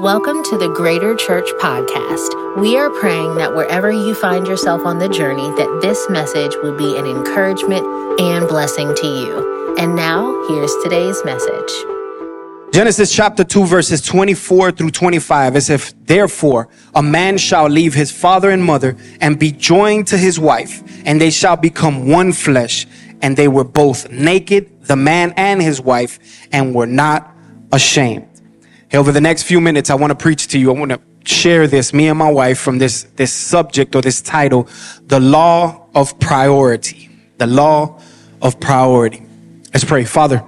Welcome to the Greater Church Podcast. We are praying that wherever you find yourself on the journey, that this message will be an encouragement and blessing to you. And now, here's today's message. Genesis chapter 2, verses 24 through 25 is if therefore a man shall leave his father and mother and be joined to his wife, and they shall become one flesh. And they were both naked, the man and his wife, and were not ashamed. Hey, over the next few minutes, I want to preach to you. I want to share this, me and my wife, from this, this subject or this title, the law of priority. The law of priority. Let's pray. Father,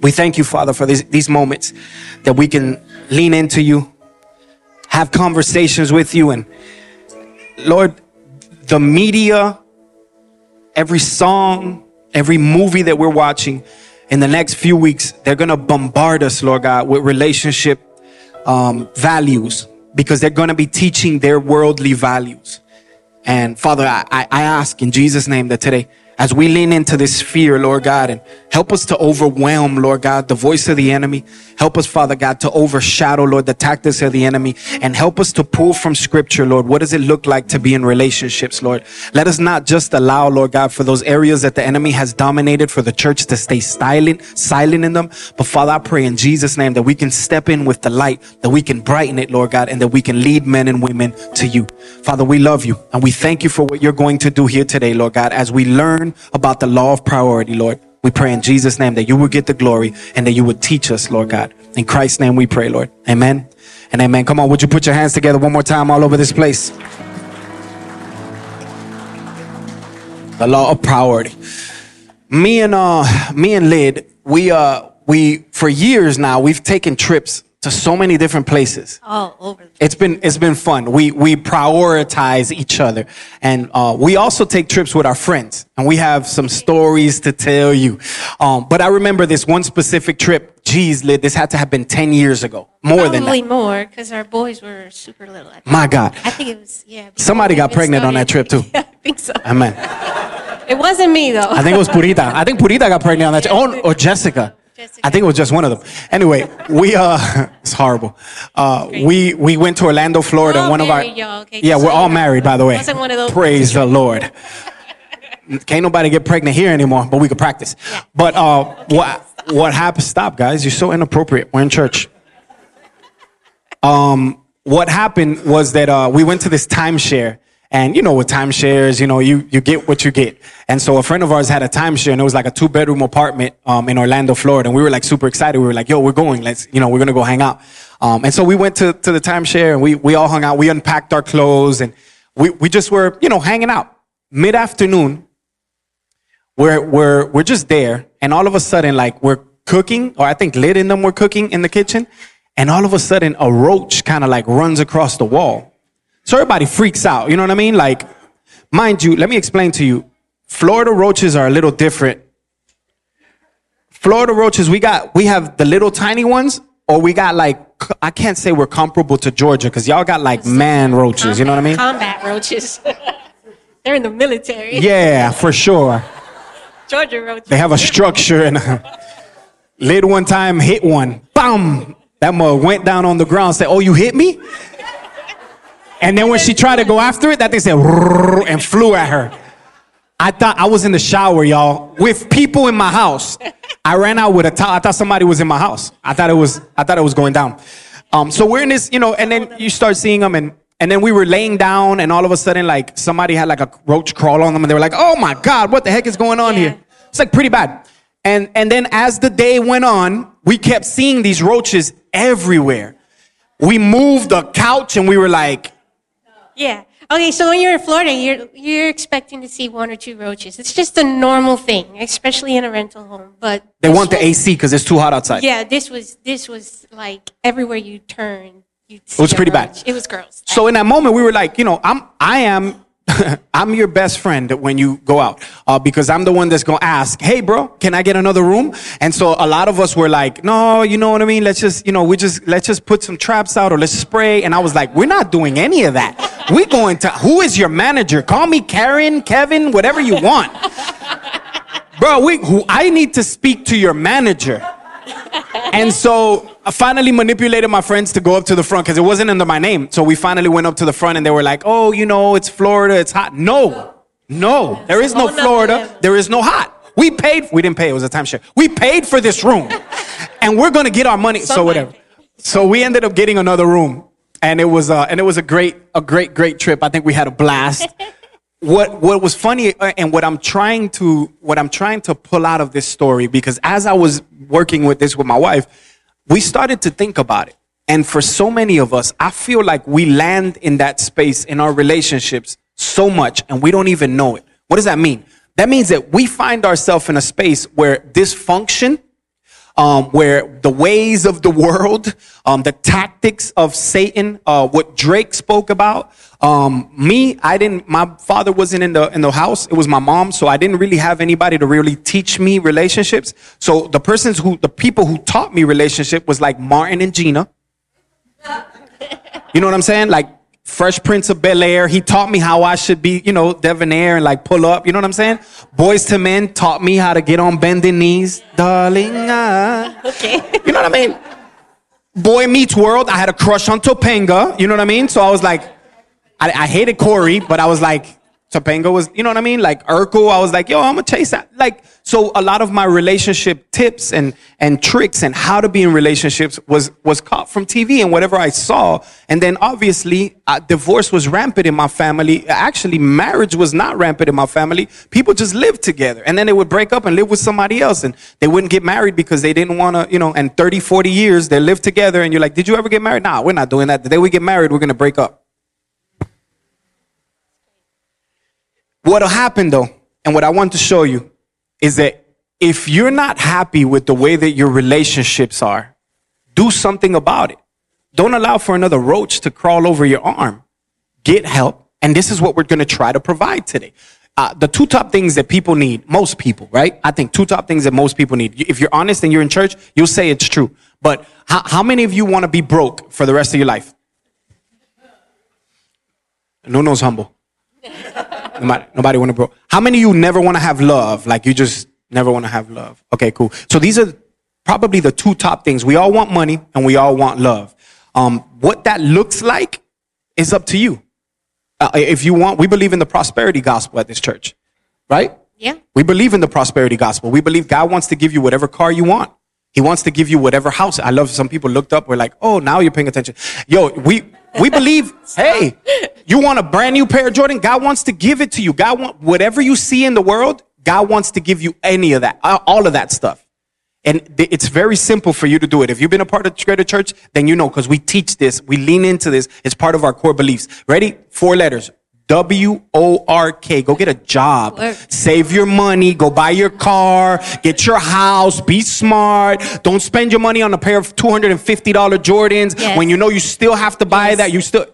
we thank you, Father, for these, these moments that we can lean into you, have conversations with you, and Lord, the media, every song, every movie that we're watching, in the next few weeks, they're going to bombard us, Lord God, with relationship um, values because they're going to be teaching their worldly values. And Father, I, I ask in Jesus' name that today as we lean into this fear, Lord God, and help us to overwhelm, Lord God, the voice of the enemy. Help us, Father God, to overshadow, Lord, the tactics of the enemy and help us to pull from scripture, Lord. What does it look like to be in relationships, Lord? Let us not just allow, Lord God, for those areas that the enemy has dominated for the church to stay silent, silent in them. But Father, I pray in Jesus' name that we can step in with the light, that we can brighten it, Lord God, and that we can lead men and women to you. Father, we love you and we thank you for what you're going to do here today, Lord God, as we learn learn about the law of priority, Lord. We pray in Jesus' name that you will get the glory and that you would teach us, Lord God. In Christ's name we pray, Lord. Amen and amen. Come on, would you put your hands together one more time all over this place? The law of priority. Me and uh me and Lid, we uh we for years now we've taken trips to so many different places. All over. It's been it's been fun. We we prioritize each other, and uh, we also take trips with our friends, and we have some stories to tell you. Um, but I remember this one specific trip. Geez, this had to have been ten years ago, more than Probably that. more because our boys were super little. My God, I think it was yeah. Somebody got pregnant on that trip, too. Yeah, I think so. Amen. It wasn't me though. I think it was Purita. I think Purita got pregnant on that. trip. Oh, or Jessica. I think it was just one of them. Anyway, we uh, it's horrible. Uh, we we went to Orlando, Florida. All one of our okay? yeah, we're all married, by the way. Wasn't one of those- Praise the Lord. Can't nobody get pregnant here anymore, but we could practice. But uh, what what happened? Stop, guys! You're so inappropriate. We're in church. Um, what happened was that uh, we went to this timeshare. And you know, with timeshares, you know, you, you get what you get. And so a friend of ours had a timeshare and it was like a two bedroom apartment, um, in Orlando, Florida. And we were like super excited. We were like, yo, we're going. Let's, you know, we're going to go hang out. Um, and so we went to, to the timeshare and we, we all hung out. We unpacked our clothes and we, we just were, you know, hanging out. Mid afternoon, we're, we're, we're just there. And all of a sudden, like we're cooking, or I think Lid and them were cooking in the kitchen. And all of a sudden, a roach kind of like runs across the wall. So everybody freaks out. You know what I mean? Like, mind you, let me explain to you. Florida roaches are a little different. Florida roaches, we got, we have the little tiny ones, or we got like, I can't say we're comparable to Georgia because y'all got like man roaches. You know what I mean? Combat roaches. They're in the military. Yeah, for sure. Georgia roaches. They have a structure and lid one time hit one. Bam! That mug went down on the ground said, Oh, you hit me? And then when she tried to go after it, that thing said and flew at her. I thought I was in the shower, y'all, with people in my house. I ran out with a towel. I thought somebody was in my house. I thought it was, I thought it was going down. Um, so we're in this, you know, and then you start seeing them and and then we were laying down and all of a sudden like somebody had like a roach crawl on them and they were like, oh my God, what the heck is going on Yeah. here? It's like pretty bad. And and then as the day went on, we kept seeing these roaches everywhere. We moved the couch and we were like, Yeah. Okay, so when you're in Florida, you're you're expecting to see one or two roaches. It's just a normal thing, especially in a rental home. But they want the AC because it's too hot outside. Yeah, this was this was like everywhere you turn, you. It was pretty bad. It was gross. So in that moment, we were like, you know, I'm, I am, I'm your best friend when you go out, uh, because I'm the one that's gonna ask, hey, bro, can I get another room? And so a lot of us were like, no, you know what I mean? Let's just, you know, we just let's just put some traps out or let's spray. And I was like, we're not doing any of that. We're going to. Who is your manager? Call me Karen, Kevin, whatever you want. Bro, we, who, I need to speak to your manager. And so I finally manipulated my friends to go up to the front because it wasn't under my name. So we finally went up to the front and they were like, oh, you know, it's Florida, it's hot. No, no, there is no Florida, there is no hot. We paid, we didn't pay, it was a timeshare. We paid for this room and we're gonna get our money. So whatever. So we ended up getting another room and it was, uh, and it was a great, a great, great trip. I think we had a blast. what what was funny uh, and what I'm trying to what I'm trying to pull out of this story because as I was working with this with my wife, we started to think about it. And for so many of us, I feel like we land in that space in our relationships so much and we don't even know it. What does that mean? That means that we find ourselves in a space where dysfunction um, where the ways of the world, um, the tactics of Satan, uh, what Drake spoke about. Um, me, I didn't. My father wasn't in the in the house. It was my mom, so I didn't really have anybody to really teach me relationships. So the persons who, the people who taught me relationship was like Martin and Gina. You know what I'm saying? Like Fresh Prince of Bel Air. He taught me how I should be, you know, debonair and like pull up. You know what I'm saying? Boyz II Men taught me how to get on bending knees. Darling, I. Okay. You know what I mean? Boy Meets World. I had a crush on Topanga. You know what I mean? So I was like, I, I hated Corey, but I was like, Topanga was, you know what I mean? Like Urkel, I was like, yo, I'm gonna chase that. Like, so a lot of my relationship tips and and tricks and how to be in relationships was was caught from TV and whatever I saw. And then obviously, uh, divorce was rampant in my family. Actually, marriage was not rampant in my family. People just lived together, and then they would break up and live with somebody else, and they wouldn't get married because they didn't want to, you know. And 30, 40 years they lived together, and you're like, did you ever get married? Nah, we're not doing that. The day we get married, we're gonna break up. What'll happen though, and what I want to show you is that if you're not happy with the way that your relationships are, do something about it. Don't allow for another roach to crawl over your arm. Get help. And this is what we're going to try to provide today. Uh, the two top things that people need, most people, right? I think two top things that most people need. If you're honest and you're in church, you'll say it's true. But how, how many of you want to be broke for the rest of your life? No one's humble. Nobody, nobody want to broke. How many of you never want to have love? Like you just never want to have love. Okay, cool. So these are probably the two top things. We all want money and we all want love. Um, what that looks like is up to you. Uh, if you want, we believe in the prosperity gospel at this church, right? Yeah. We believe in the prosperity gospel. We believe God wants to give you whatever car you want. He wants to give you whatever house. I love some people looked up, were like, oh, now you're paying attention. Yo, we we believe, hey, you want a brand new pair of Jordan? God wants to give it to you. God want whatever you see in the world, God wants to give you any of that, all of that stuff. And it's very simple for you to do it. If you've been a part of Greater Church, then you know because we teach this, we lean into this. It's part of our core beliefs. Ready? Four letters. W O R K. Go get a job. Work. Save your money. Go buy your car. Get your house. Be smart. Don't spend your money on a pair of $250 Jordans Yes. when you know you still have to buy Yes. that. You still.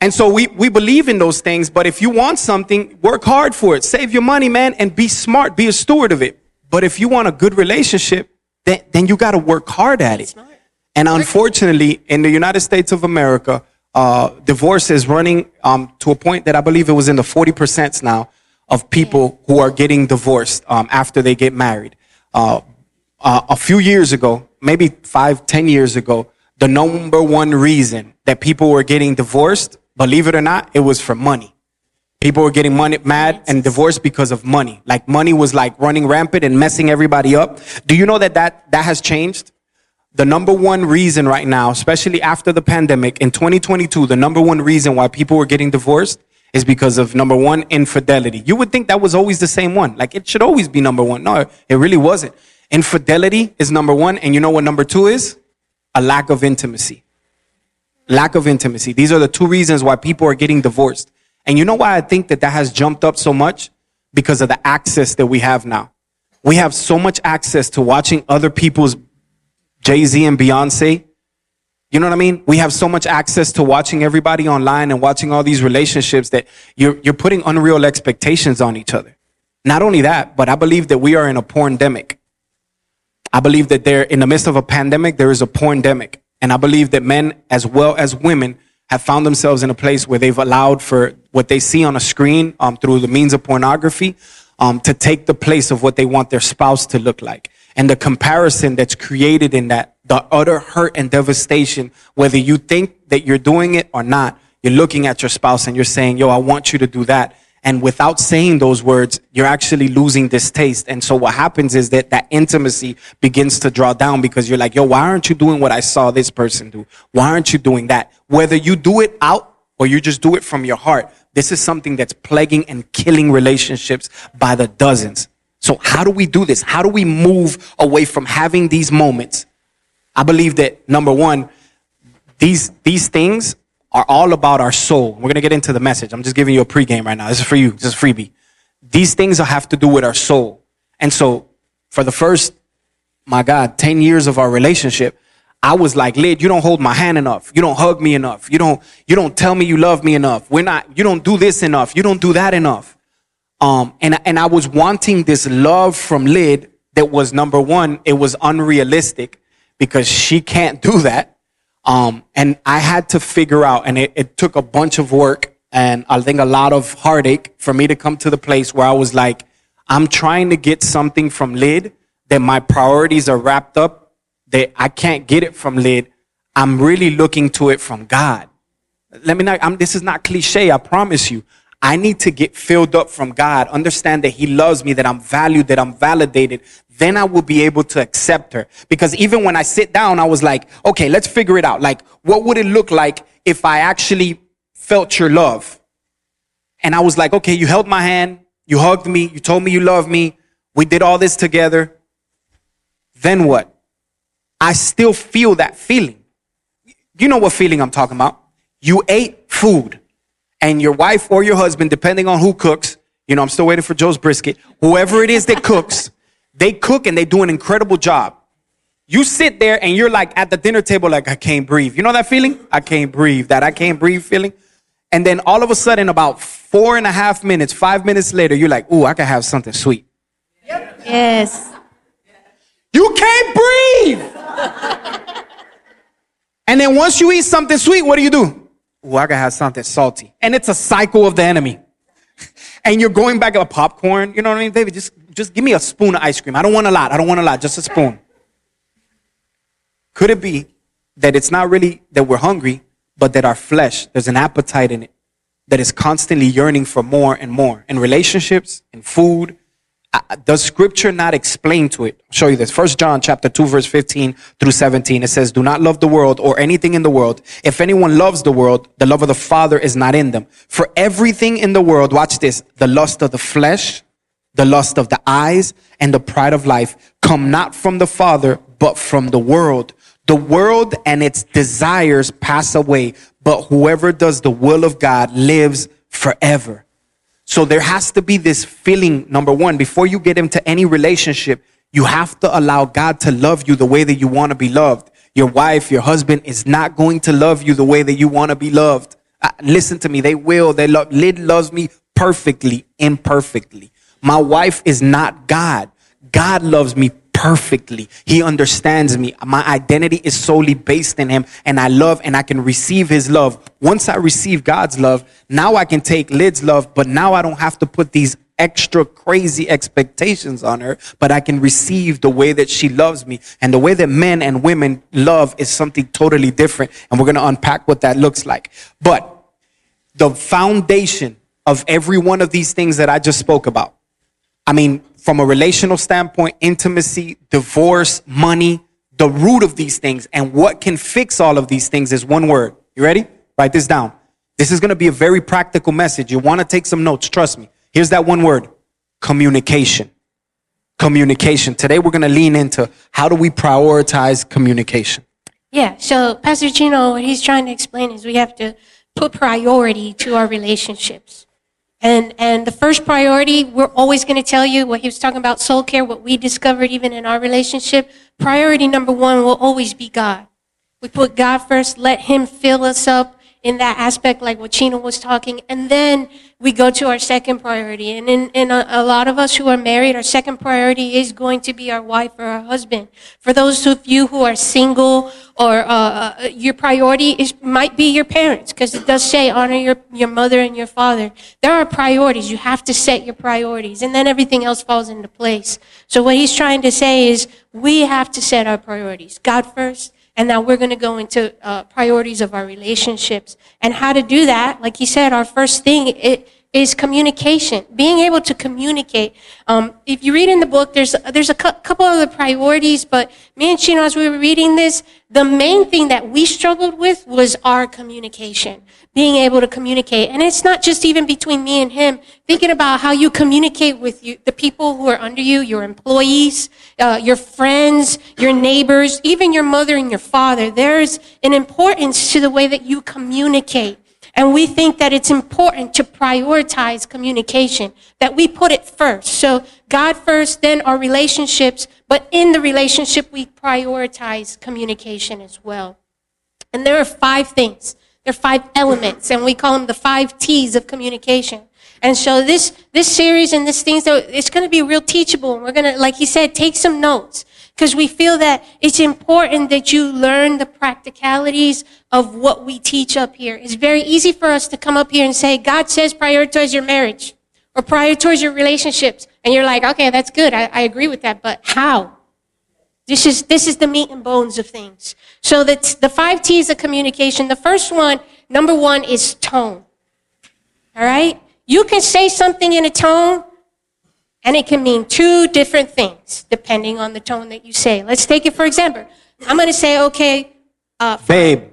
And so we, we believe in those things, but if you want something, work hard for it. Save your money, man, and be smart. Be a steward of it. But if you want a good relationship, then, then you got to work hard at it. And unfortunately, in the United States of America, uh, divorce is running um, to a point that I believe it was in the 40% now of people who are getting divorced um, after they get married. Uh, uh, a few years ago, maybe five, ten years ago, the number one reason that people were getting divorced, believe it or not, it was for money. People were getting money mad and divorced because of money. Like money was like running rampant and messing everybody up. Do you know that that, that has changed? The number one reason right now, especially after the pandemic in 2022, the number one reason why people were getting divorced is because of number one, infidelity. You would think that was always the same one. Like it should always be number one. No, it really wasn't. Infidelity is number one. And you know what number two is? A lack of intimacy. Lack of intimacy. These are the two reasons why people are getting divorced. And you know why I think that that has jumped up so much? Because of the access that we have now. We have so much access to watching other people's Jay Z and Beyonce. You know what I mean? We have so much access to watching everybody online and watching all these relationships that you're, you're putting unreal expectations on each other. Not only that, but I believe that we are in a porndemic. I believe that there, in the midst of a pandemic, there is a porndemic. And I believe that men as well as women have found themselves in a place where they've allowed for what they see on a screen um, through the means of pornography um, to take the place of what they want their spouse to look like. And the comparison that's created in that the utter hurt and devastation, whether you think that you're doing it or not, you're looking at your spouse and you're saying, yo, I want you to do that. And without saying those words, you're actually losing this taste. And so what happens is that that intimacy begins to draw down because you're like, yo, why aren't you doing what I saw this person do? Why aren't you doing that? Whether you do it out or you just do it from your heart, this is something that's plaguing and killing relationships by the dozens. So how do we do this? How do we move away from having these moments? I believe that number one, these, these things are all about our soul. We're going to get into the message. I'm just giving you a pregame right now. This is for you. This is freebie. These things have to do with our soul. And so for the first, my God, 10 years of our relationship, I was like, Lid, you don't hold my hand enough. You don't hug me enough. You don't, you don't tell me you love me enough. We're not, you don't do this enough. You don't do that enough. Um, and, and I was wanting this love from Lid that was number one, it was unrealistic because she can't do that. Um, and I had to figure out, and it, it took a bunch of work and I think a lot of heartache for me to come to the place where I was like, I'm trying to get something from Lid that my priorities are wrapped up, that I can't get it from Lid. I'm really looking to it from God. Let me not, I'm, this is not cliche, I promise you. I need to get filled up from God, understand that He loves me, that I'm valued, that I'm validated. Then I will be able to accept her. Because even when I sit down, I was like, okay, let's figure it out. Like, what would it look like if I actually felt your love? And I was like, okay, you held my hand, you hugged me, you told me you love me, we did all this together. Then what? I still feel that feeling. You know what feeling I'm talking about. You ate food and your wife or your husband, depending on who cooks, you know, I'm still waiting for Joe's brisket, whoever it is that cooks, they cook and they do an incredible job. You sit there and you're like at the dinner table, like, I can't breathe. You know that feeling? I can't breathe. That I can't breathe feeling. And then all of a sudden, about four and a half minutes, five minutes later, you're like, ooh, I can have something sweet. Yep. Yes. You can't breathe. and then once you eat something sweet, what do you do? Ooh, I gotta have something salty. And it's a cycle of the enemy. and you're going back at popcorn. You know what I mean, David? Just, just give me a spoon of ice cream. I don't want a lot. I don't want a lot. Just a spoon. Could it be that it's not really that we're hungry, but that our flesh, there's an appetite in it that is constantly yearning for more and more in relationships, in food, does scripture not explain to it? I'll show you this. First John chapter 2 verse 15 through 17. It says, do not love the world or anything in the world. If anyone loves the world, the love of the father is not in them. For everything in the world, watch this, the lust of the flesh, the lust of the eyes and the pride of life come not from the father, but from the world. The world and its desires pass away, but whoever does the will of God lives forever. So there has to be this feeling, number one, before you get into any relationship, you have to allow God to love you the way that you want to be loved. Your wife, your husband is not going to love you the way that you want to be loved. Uh, listen to me. They will. They love, Lid loves me perfectly, imperfectly. My wife is not God. God loves me perfectly. He understands me. My identity is solely based in him and I love and I can receive his love. Once I receive God's love, now I can take Lid's love, but now I don't have to put these extra crazy expectations on her, but I can receive the way that she loves me. And the way that men and women love is something totally different. And we're going to unpack what that looks like. But the foundation of every one of these things that I just spoke about, I mean, from a relational standpoint, intimacy, divorce, money, the root of these things and what can fix all of these things is one word. You ready? Write this down. This is going to be a very practical message. You want to take some notes. Trust me. Here's that one word. Communication. Communication. Today we're going to lean into how do we prioritize communication? Yeah. So Pastor Chino, what he's trying to explain is we have to put priority to our relationships. And, and the first priority, we're always going to tell you what he was talking about soul care, what we discovered even in our relationship. Priority number one will always be God. We put God first, let him fill us up in that aspect, like what Chino was talking. And then we go to our second priority. And in, in a, a lot of us who are married, our second priority is going to be our wife or our husband. For those of you who are single or uh, uh, your priority is might be your parents because it does say honor your, your mother and your father there are priorities you have to set your priorities and then everything else falls into place so what he's trying to say is we have to set our priorities god first and now we're going to go into uh, priorities of our relationships. And how to do that like he said our first thing it, is communication, being able to communicate. Um, if you read in the book, there's there's a cu- couple of the priorities, but me and Chino, as we were reading this, the main thing that we struggled with was our communication, being able to communicate, and it's not just even between me and him. Thinking about how you communicate with you, the people who are under you, your employees, uh, your friends, your neighbors, even your mother and your father. There's an importance to the way that you communicate. And we think that it's important to prioritize communication, that we put it first. So God first, then our relationships, but in the relationship, we prioritize communication as well. And there are five things. There are five elements, and we call them the five T's of communication. And so this, this series and this thing, so it's going to be real teachable. We're going to, like he said, take some notes because we feel that it's important that you learn the practicalities of what we teach up here. It's very easy for us to come up here and say, God says prioritize your marriage or prioritize your relationships. And you're like, okay, that's good. I, I agree with that. But how? This is, this is the meat and bones of things. So that's the five T's of communication. The first one, number one, is tone. All right? You can say something in a tone and it can mean two different things depending on the tone that you say. Let's take it for example. I'm going to say, okay, uh, Babe,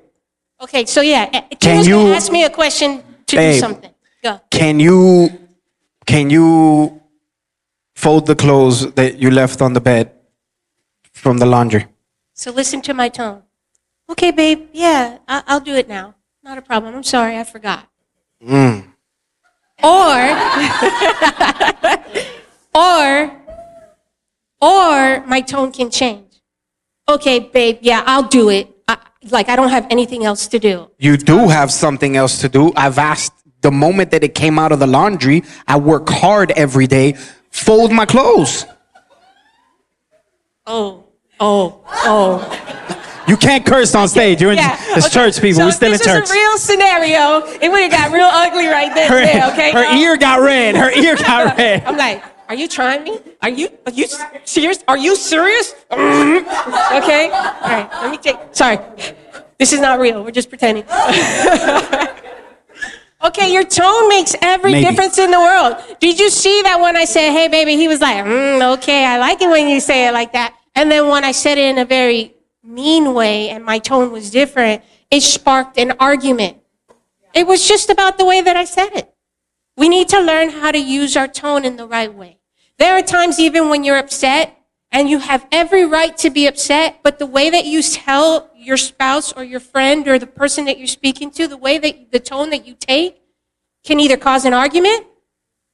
okay, so yeah, uh, Can you- ask me a question to do Babe. something. Go. can you can you fold the clothes that you left on the bed from the laundry? So listen to my tone. Okay, babe, yeah, I- I'll do it now. Not a problem. I'm sorry, I forgot. Or, or, or my tone can change. Okay, babe, yeah, I'll do it. I, like, I don't have anything else to do. You do have something else to do. I've asked the moment that it came out of the laundry, I work hard every day, fold my clothes. Oh, oh, oh. You can't curse on stage. You're in it's okay. church, people. So We're still in this church. is a real scenario. It would have got real ugly right there. her there, okay. her y'all? ear got red. Her ear got red. I'm like, are you trying me? Are you are you serious? Are you serious? okay. All right. Let me take. Sorry. This is not real. We're just pretending. okay, your tone makes every Maybe. difference in the world. Did you see that when I said, "Hey, baby," he was like, mm, "Okay, I like it when you say it like that." And then when I said it in a very mean way and my tone was different, it sparked an argument. It was just about the way that I said it. We need to learn how to use our tone in the right way. There are times even when you're upset and you have every right to be upset, but the way that you tell your spouse or your friend or the person that you're speaking to, the way that the tone that you take can either cause an argument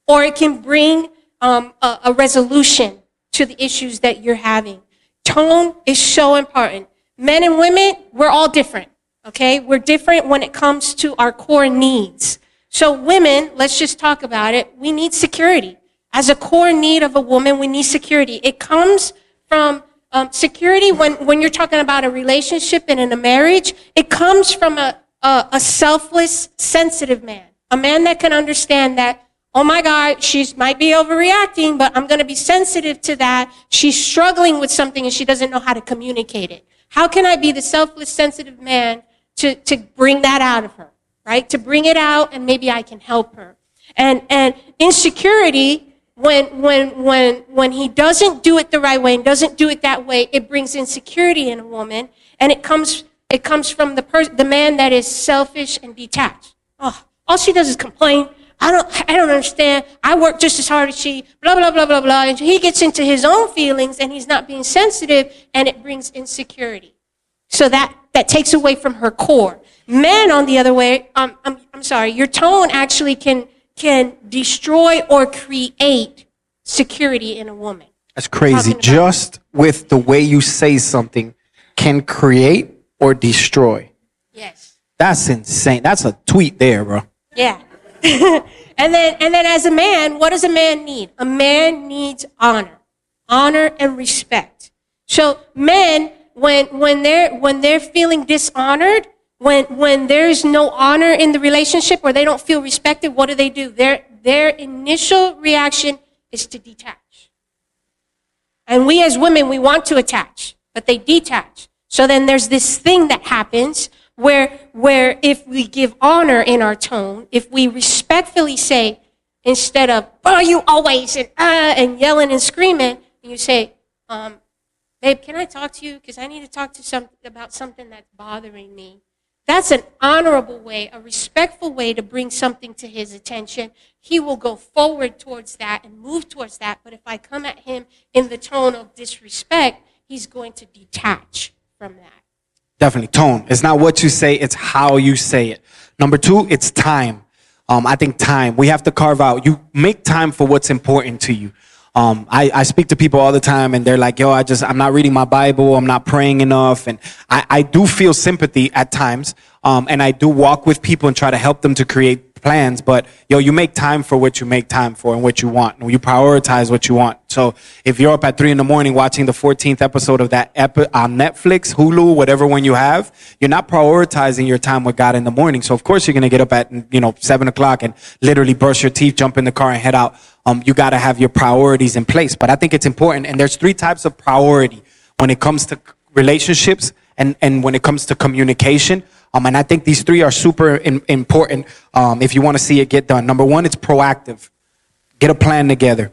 or it can bring um, a, a resolution to the issues that you're having. Tone is so important. Men and women, we're all different. Okay? We're different when it comes to our core needs. So women, let's just talk about it. We need security. As a core need of a woman, we need security. It comes from um, security when, when you're talking about a relationship and in a marriage. It comes from a, a, a selfless, sensitive man. A man that can understand that oh my God, she might be overreacting, but I'm going to be sensitive to that. She's struggling with something and she doesn't know how to communicate it. How can I be the selfless, sensitive man to, to bring that out of her, right? To bring it out and maybe I can help her. And, and insecurity, when, when, when, when he doesn't do it the right way and doesn't do it that way, it brings insecurity in a woman and it comes, it comes from the the man that is selfish and detached. Oh, all she does is complain. I don't, I don't understand. I work just as hard as she, blah, blah, blah, blah, blah. And he gets into his own feelings and he's not being sensitive and it brings insecurity. So that, that takes away from her core. Men, on the other way, um, I'm, I'm sorry, your tone actually can, can destroy or create security in a woman. That's crazy. Just with the way you say something can create or destroy. Yes. That's insane. That's a tweet there, bro. Yeah. and then and then as a man, what does a man need? A man needs honor. Honor and respect. So men when when they're when they're feeling dishonored, when when there's no honor in the relationship or they don't feel respected, what do they do? Their their initial reaction is to detach. And we as women, we want to attach, but they detach. So then there's this thing that happens where, where if we give honor in our tone, if we respectfully say, instead of, oh, you always, and, uh, and yelling and screaming, you say, um, babe, can I talk to you? Because I need to talk to some, about something that's bothering me. That's an honorable way, a respectful way to bring something to his attention. He will go forward towards that and move towards that. But if I come at him in the tone of disrespect, he's going to detach from that. Definitely tone. It's not what you say, it's how you say it. Number two, it's time. Um, I think time. We have to carve out. You make time for what's important to you. Um, I, I speak to people all the time and they're like, yo, I just, I'm not reading my Bible. I'm not praying enough. And I, I do feel sympathy at times. Um, and I do walk with people and try to help them to create plans, but yo, you make time for what you make time for and what you want. And you prioritize what you want. So if you're up at three in the morning watching the 14th episode of that epi- on Netflix, Hulu, whatever one you have, you're not prioritizing your time with God in the morning. So of course you're going to get up at, you know, seven o'clock and literally brush your teeth, jump in the car and head out. Um, you got to have your priorities in place. But I think it's important. And there's three types of priority when it comes to relationships and, and when it comes to communication. Um, and I think these three are super in, important um, if you want to see it get done. Number one, it's proactive. Get a plan together.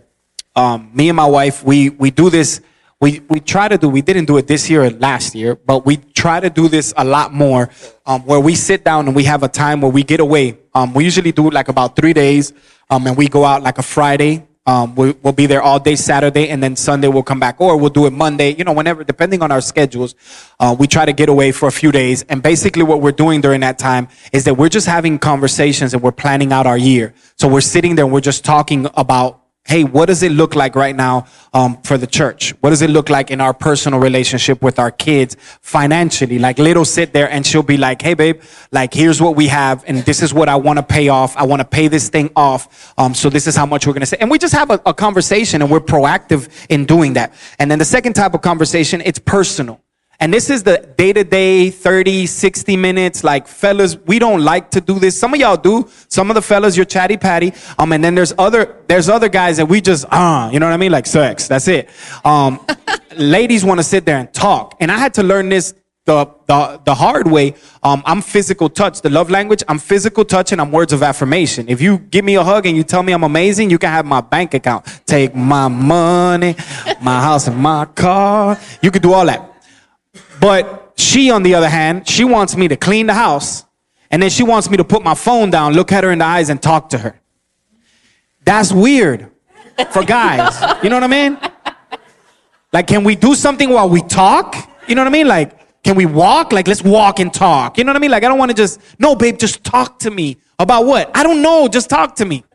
Um, me and my wife, we, we do this. We, we try to do, we didn't do it this year or last year, but we try to do this a lot more um, where we sit down and we have a time where we get away. Um, we usually do like about three days um, and we go out like a Friday um, we, will be there all day Saturday, and then Sunday we'll come back, or we'll do it Monday. You know, whenever, depending on our schedules, uh, we try to get away for a few days. And basically, what we're doing during that time is that we're just having conversations and we're planning out our year. So we're sitting there and we're just talking about hey, what does it look like right now um, for the church? What does it look like in our personal relationship with our kids financially? Like, little sit there and she'll be like, hey, babe, like, here's what we have, and this is what I want to pay off. I want to pay this thing off. Um, so this is how much we're going to say. And we just have a, a conversation and we're proactive in doing that. And then the second type of conversation, it's personal. And this is the day to day 30, 60 minutes. Like, fellas, we don't like to do this. Some of y'all do. Some of the fellas, you're chatty patty. Um, and then there's other, there's other guys that we just, ah, uh, you know what I mean? Like sex. That's it. Um, ladies want to sit there and talk. And I had to learn this the, the, the hard way. Um, I'm physical touch. The love language, I'm physical touch and I'm words of affirmation. If you give me a hug and you tell me I'm amazing, you can have my bank account. Take my money, my house and my car. You can do all that. But she, on the other hand, she wants me to clean the house and then she wants me to put my phone down, look at her in the eyes, and talk to her. That's weird for guys. You know what I mean? Like, can we do something while we talk? You know what I mean? Like, can we walk? Like, let's walk and talk. You know what I mean? Like, I don't want to just, no, babe, just talk to me. About what? I don't know. Just talk to me.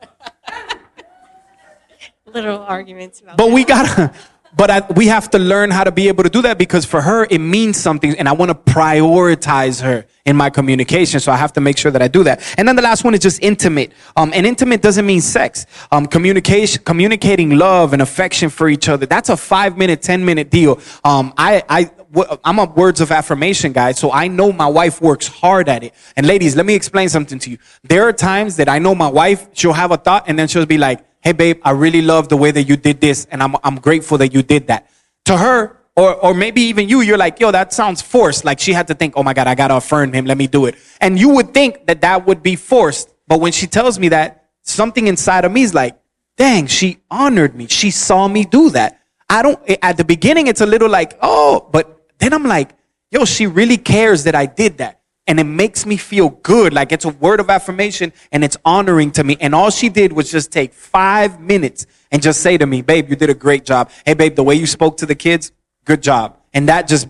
Little arguments about But that. we gotta, but I, we have to learn how to be able to do that because for her it means something and i want to prioritize her in my communication. So i have to make sure that i do that. And then the last one is just intimate. Um, and intimate doesn't mean sex. Um, communication communicating love and affection for each other that's a five minute ten minute deal. Um, I, I I'm a words of affirmation guy, so I know my wife works hard at it. And ladies, let me explain something to you. There are times that I know my wife, she'll have a thought and then she'll be like, hey babe, I really love the way that you did this and I'm, I'm grateful that you did that. To her, or, or maybe even you, you're like, yo, that sounds forced. Like she had to think, oh my God, I gotta affirm him, let me do it. And you would think that that would be forced. But when she tells me that, something inside of me is like, dang, she honored me. She saw me do that. I don't, at the beginning, it's a little like, oh, but then I'm like, yo, she really cares that I did that and it makes me feel good. Like it's a word of affirmation and it's honoring to me. And all she did was just take five minutes and just say to me, babe, you did a great job. Hey, babe, the way you spoke to the kids, good job. And that just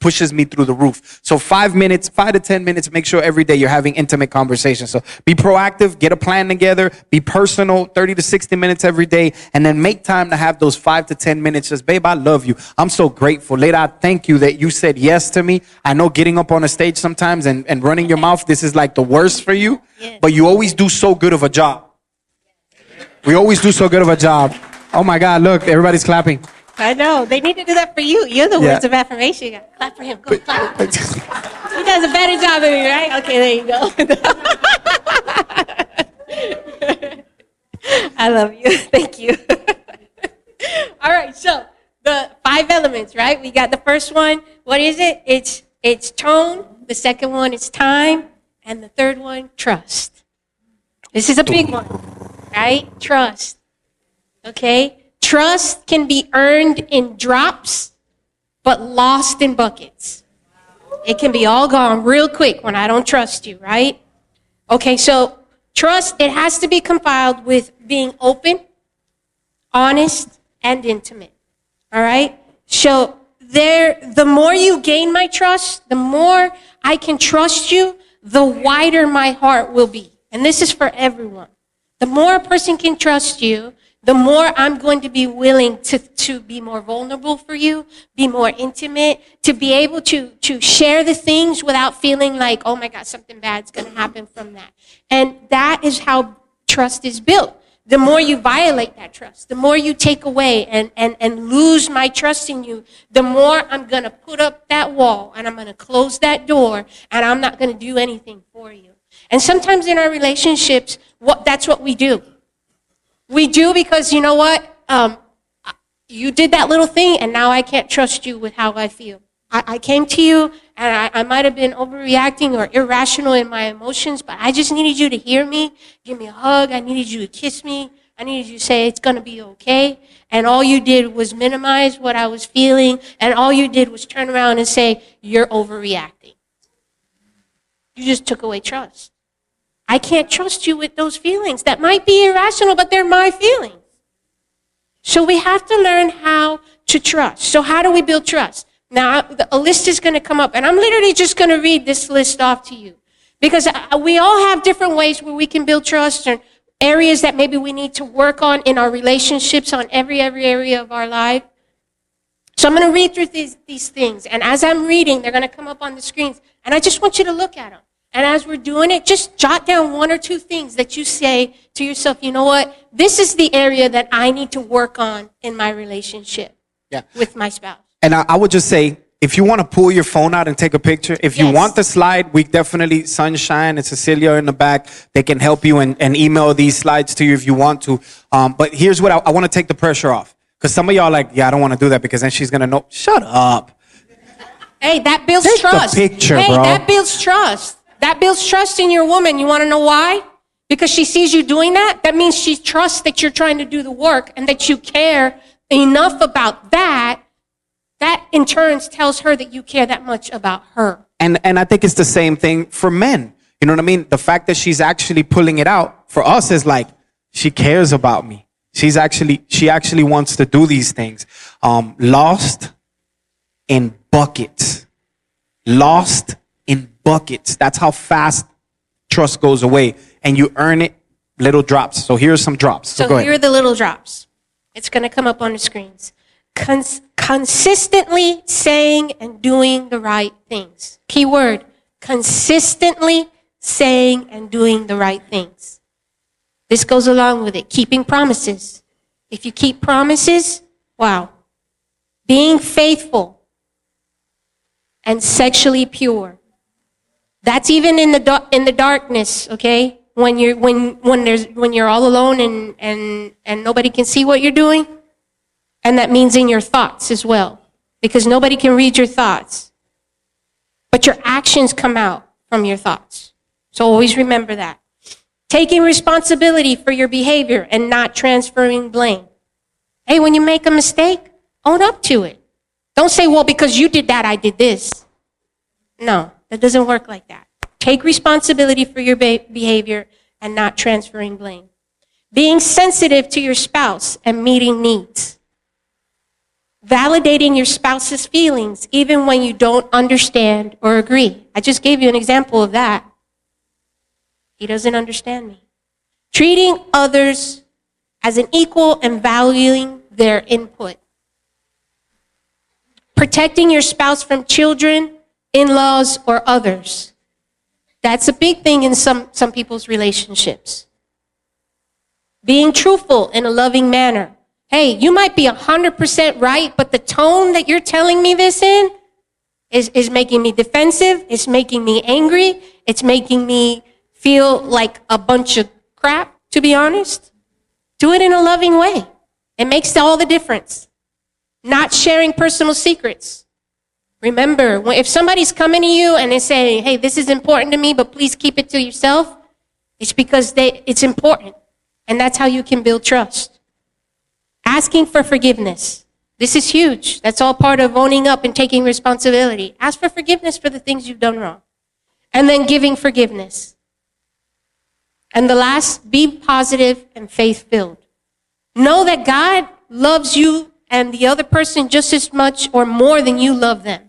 pushes me through the roof. So five minutes, five to 10 minutes, make sure every day you're having intimate conversations. So be proactive, get a plan together, be personal, 30 to 60 minutes every day, and then make time to have those five to 10 minutes. Just, babe, I love you. I'm so grateful. Later, I thank you that you said yes to me. I know getting up on a stage sometimes and, and running your mouth, this is like the worst for you, but you always do so good of a job. We always do so good of a job. Oh my God, look, everybody's clapping. I know. They need to do that for you. You're the Yeah. words of affirmation. You clap for him. Go clap. But just... He does a better job than me, right? Okay, there you go. I love you. Thank you. All right, so the five elements, right? We got the first one. What is it? It's it's tone. The second one is time, and the third one, trust. This is a big one, right? Trust. Okay? Trust can be earned in drops, but lost in buckets. It can be all gone real quick when I don't trust you, right? Okay, so trust, it has to be compiled with being open, honest, and intimate. All right? So there the more you gain my trust, the more I can trust you, the wider my heart will be. And this is for everyone. The more a person can trust you, the more I'm going to be willing to, to be more vulnerable for you, be more intimate, to be able to, to share the things without feeling like, oh my God, something bad's going to happen from that. And that is how trust is built. The more you violate that trust, the more you take away and, and, and lose my trust in you, the more I'm going to put up that wall and I'm going to close that door and I'm not going to do anything for you. And sometimes in our relationships, what, that's what we do. We do because you know what? Um, you did that little thing, and now I can't trust you with how I feel. I, I came to you, and I, I might have been overreacting or irrational in my emotions, but I just needed you to hear me, give me a hug. I needed you to kiss me. I needed you to say it's going to be okay. And all you did was minimize what I was feeling, and all you did was turn around and say, You're overreacting. You just took away trust. I can't trust you with those feelings. That might be irrational, but they're my feelings. So we have to learn how to trust. So how do we build trust? Now, a list is going to come up, and I'm literally just going to read this list off to you. Because uh, we all have different ways where we can build trust and areas that maybe we need to work on in our relationships, on every, every area of our life. So I'm going to read through these, these things. And as I'm reading, they're going to come up on the screens. And I just want you to look at them. And as we're doing it, just jot down one or two things that you say to yourself, you know what? This is the area that I need to work on in my relationship Yeah. with my spouse. And I, I would just say, if you want to pull your phone out and take a picture, if you want the slide, we definitely, Sunshine and Cecilia are in the back. They can help you and, and email these slides to you if you want to. Um, but here's what I, I want to take the pressure off. Because some of y'all are like, yeah, I don't want to do that because then she's going to know. Shut up. Hey, that builds Take the trust. picture, hey, bro. that builds trust. That builds trust in your woman. You want to know why? Because she sees you doing that. That means she trusts that you're trying to do the work and that you care enough about that. That in turn tells her that you care that much about her. And, and I think it's the same thing for men. You know what I mean? The fact that she's actually pulling it out for us is like, she cares about me. She's actually, she actually wants to do these things. Um, lost in buckets. Lost in buckets. That's how fast trust goes away. And you earn it little drops. So here are some drops. So, So here are the little drops. It's going to come up on the screens. Cons- consistently saying and doing the right things. Key word consistently saying and doing the right things. This goes along with it. Keeping promises. If you keep promises, wow. Being faithful and sexually pure. That's even in the in the darkness, okay? When you're when when there's when you're all alone and and and nobody can see what you're doing. And that means in your thoughts as well, because nobody can read your thoughts. But your actions come out from your thoughts. So always remember that. Taking responsibility for your behavior and not transferring blame. Hey, when you make a mistake, own up to it. Don't say, well, because you did that, I did this. No, that doesn't work like that. Take responsibility for your be- behavior and not transferring blame. Being sensitive to your spouse and meeting needs. validating your spouse's feelings even when you don't understand or agree. I just gave you an example of that. He doesn't understand me. Treating others as an equal and valuing their input. Protecting your spouse from children, in laws, or others. That's a big thing in some, some people's relationships. Being truthful in a loving manner. Hey, you might be 100% right, but the tone that you're telling me this in is, is making me defensive. It's making me angry. It's making me feel like a bunch of crap, to be honest. Do it in a loving way. It makes all the difference. Not sharing personal secrets. Remember, if somebody's coming to you and they say, hey, this is important to me, but please keep it to yourself, it's because they, it's important. And that's how you can build trust. Asking for forgiveness. This is huge. That's all part of owning up and taking responsibility. Ask for forgiveness for the things you've done wrong. And then giving forgiveness. And the last, be positive and faith filled. Know that God loves you and the other person just as much or more than you love them.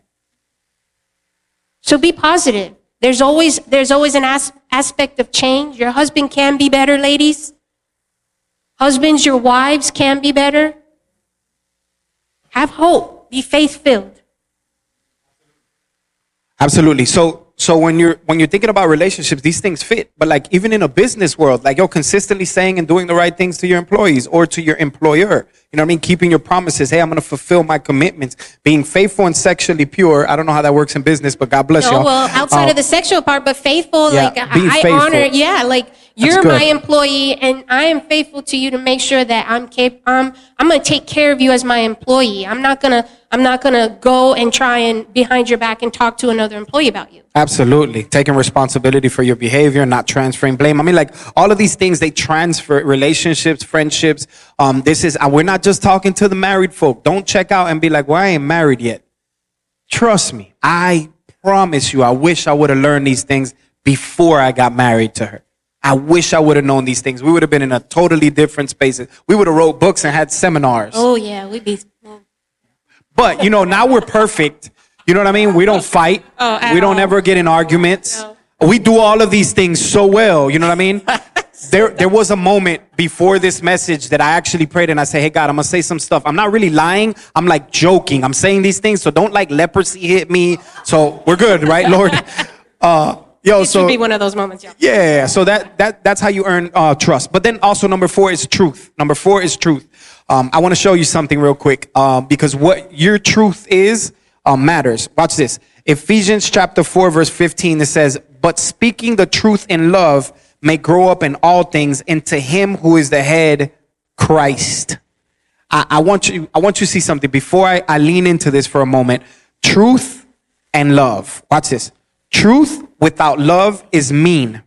So be positive. There's always, there's always an as- aspect of change. Your husband can be better, ladies. Husbands, your wives can be better. Have hope. Be faith filled. Absolutely. So so when you're when you're thinking about relationships, these things fit. But like even in a business world, like you're consistently saying and doing the right things to your employees or to your employer. You know what I mean? Keeping your promises. Hey, I'm gonna fulfill my commitments. Being faithful and sexually pure. I don't know how that works in business, but God bless No, y'all. well, outside Um, of the sexual part, but faithful, Yeah, like I, I faithful. honor, yeah, like you're my employee, and I am faithful to you to make sure that I'm cap- I'm I'm gonna take care of you as my employee. I'm not gonna I'm not gonna go and try and behind your back and talk to another employee about you. Absolutely. Taking responsibility for your behavior, not transferring blame. I mean, like all of these things, they transfer relationships, friendships. Um, this is, and we're not just talking to the married folk. Don't check out and be like, well, I ain't married yet. Trust me. I promise you, I wish I would have learned these things before I got married to her. I wish I would have known these things. We would have been in a totally different space. We would have wrote books and had seminars. Oh yeah, we'd be. But you know, now we're perfect. You know what I mean? We don't fight. Oh, we don't all. ever get in arguments. We do all of these things so well. You know what I mean? there, there was a moment before this message that I actually prayed and I said, Hey God, I'm gonna say some stuff. I'm not really lying. I'm like joking. I'm saying these things, so don't like leprosy hit me. So we're good, right, Lord? Uh, yo, It so should be one of those moments, yeah. yeah, so that, that that's how you earn uh, trust. But then also number four is truth. Number four is truth. Um, I want to show you something real quick um, because what your truth is um, matters. Watch this. Ephesians chapter four verse fifteen. It says, "But speaking the truth in love may grow up in all things into Him who is the head, Christ." I, I want you. I want you to see something before I, I lean into this for a moment. Truth and love. Watch this. Truth without love is mean.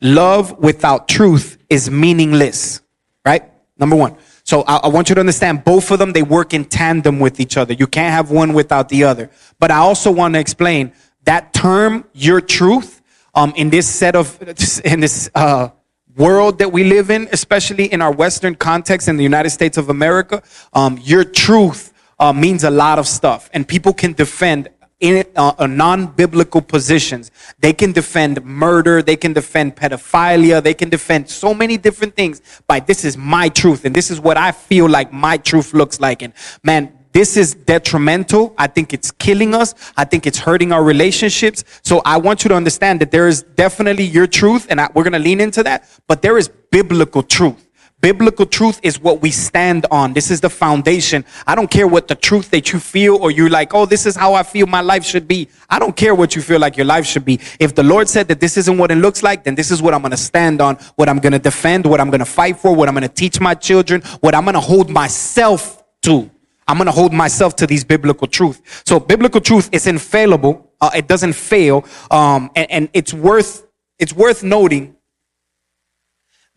Love without truth is meaningless. Right? Number one. So I, I want you to understand both of them, they work in tandem with each other. You can't have one without the other. But I also want to explain that term, your truth, um, in this set of, in this, uh, world that we live in, especially in our Western context in the United States of America, um, your truth uh, means a lot of stuff, and people can defend in uh, uh, non-biblical positions. They can defend murder, they can defend pedophilia, they can defend so many different things by this is my truth, and this is what I feel like my truth looks like. And man, this is detrimental. I think it's killing us. I think it's hurting our relationships. So I want you to understand that there is definitely your truth, and I, we're going to lean into that, but there is biblical truth. Biblical truth is what we stand on. This is the foundation. I don't care what the truth that you feel or you're like, oh, this is how I feel my life should be. I don't care what you feel like your life should be. If the Lord said that this isn't what it looks like, then this is what I'm going to stand on, what I'm going to defend, what I'm going to fight for, what I'm going to teach my children, what I'm going to hold myself to. I'm going to hold myself to these biblical truth. So biblical truth is infallible. Uh, it doesn't fail. Um, and, and it's worth, it's worth noting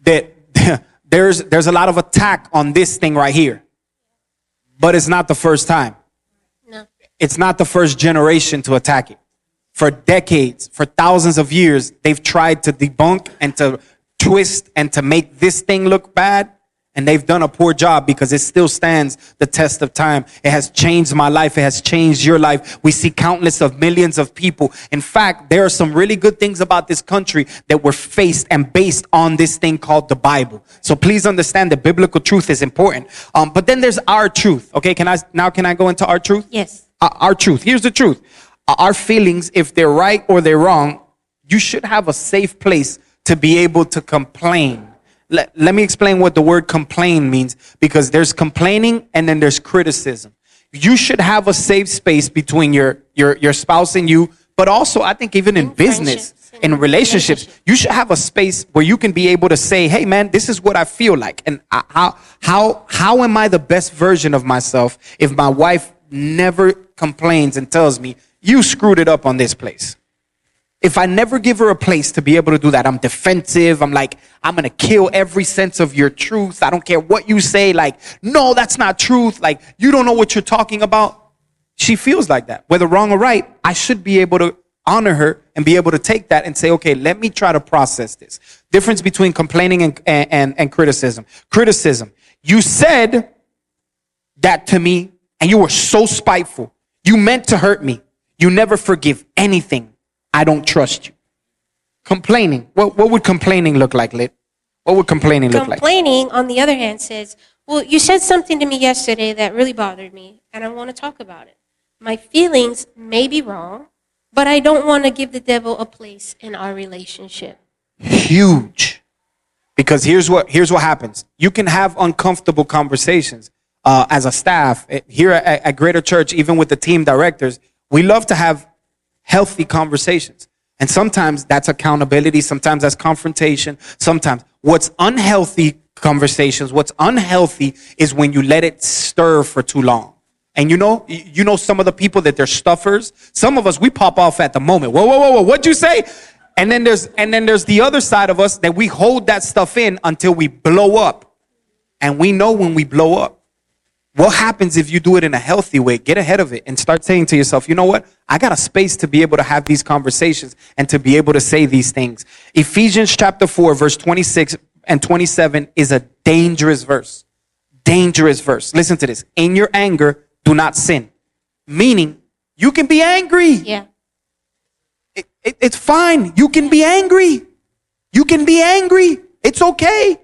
that there's, there's a lot of attack on this thing right here. But it's not the first time. No. It's not the first generation to attack it. For decades, for thousands of years, they've tried to debunk and to twist and to make this thing look bad. And they've done a poor job because it still stands the test of time. It has changed my life. It has changed your life. We see countless of millions of people. In fact, there are some really good things about this country that were faced and based on this thing called the Bible. So please understand that biblical truth is important. Um, but then there's our truth. Okay. Can I, now can I go into our truth? Yes. Uh, our truth. Here's the truth. Uh, our feelings, if they're right or they're wrong, you should have a safe place to be able to complain. Let, let me explain what the word complain means because there's complaining and then there's criticism. You should have a safe space between your, your, your spouse and you, but also I think even in, In business, in relationships, relationships. you should have a space where you can be able to say, "Hey, man, this is what I feel like, and I, how how how am I the best version of myself if my wife never complains and tells me you screwed it up on this place." If I never give her a place to be able to do that, I'm defensive. I'm like, I'm gonna kill every sense of your truth. I don't care what you say. Like, no, that's not truth. Like, you don't know what you're talking about. She feels like that. Whether wrong or right, I should be able to honor her and be able to take that and say, okay, let me try to process this. Difference between complaining and, and, and criticism. Criticism. You said that to me and you were so spiteful. You meant to hurt me. You never forgive anything. I don't trust you. Complaining. What, what would complaining look like, Lit? What would complaining look like? Complaining, on the other hand, says, Well, you said something to me yesterday that really bothered me, and I want to talk about it. My feelings may be wrong, but I don't want to give the devil a place in our relationship. Huge. Because here's what, here's what happens. You can have uncomfortable conversations uh, as a staff eh, here at, at Greater Church, even with the team directors. We love to have healthy conversations. And sometimes that's accountability, sometimes that's confrontation, sometimes what's unhealthy conversations, what's unhealthy is when you let it stir for too long. And you know, you know some of the people that they're stuffers. Some of us we pop off at the moment. Whoa, whoa, whoa, whoa, what'd you say? And then there's and then there's the other side of us that we hold that stuff in until we blow up. And we know when we blow up. What happens if you do it in a healthy way? Get ahead of it and start saying to yourself, you know what? I got a space to be able to have these conversations and to be able to say these things. Ephesians chapter 4, verse 26 and 27 is a dangerous verse. Dangerous verse. Listen to this. In your anger, do not sin. Meaning, you can be angry. Yeah. It- it- it's fine. You can be angry. You can be angry. It's okay.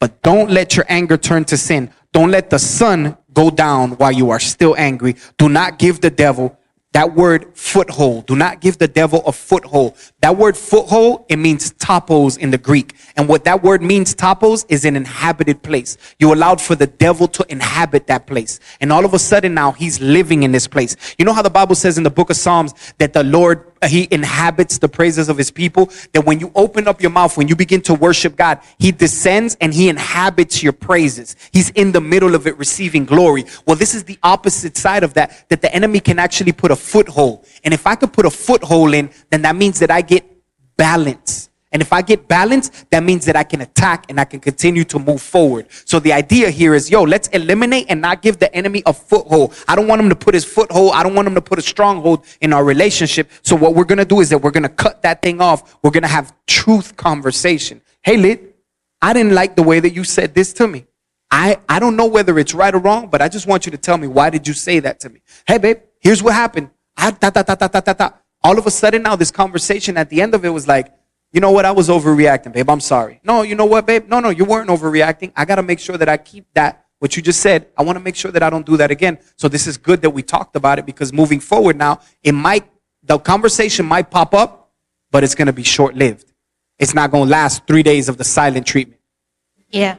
But don't let your anger turn to sin. Don't let the sun go down while you are still angry. Do not give the devil that word foothold. Do not give the devil a foothold. That word foothold, it means topos in the Greek. And what that word means, topos, is an inhabited place. You allowed for the devil to inhabit that place. And all of a sudden now he's living in this place. You know how the Bible says in the book of Psalms that the Lord, he inhabits the praises of his people? That when you open up your mouth, when you begin to worship God, he descends and he inhabits your praises. He's in the middle of it receiving glory. Well, this is the opposite side of that, that the enemy can actually put a foothold. And if I could put a foothold in, then that means that I get balance. And if I get balance, that means that I can attack and I can continue to move forward. So the idea here is, yo, let's eliminate and not give the enemy a foothold. I don't want him to put his foothold. I don't want him to put a stronghold in our relationship. So what we're going to do is that we're going to cut that thing off. We're going to have truth conversation. Hey, Lit, I didn't like the way that you said this to me. I, I don't know whether it's right or wrong, but I just want you to tell me why did you say that to me? Hey, babe, here's what happened. I, ta, ta, ta, ta, ta, ta, ta. All of a sudden now this conversation at the end of it was like, you know what? I was overreacting, babe. I'm sorry. No, you know what, babe? No, no, you weren't overreacting. I got to make sure that I keep that, what you just said. I want to make sure that I don't do that again. So this is good that we talked about it because moving forward now, it might, the conversation might pop up, but it's going to be short lived. It's not going to last three days of the silent treatment. Yeah.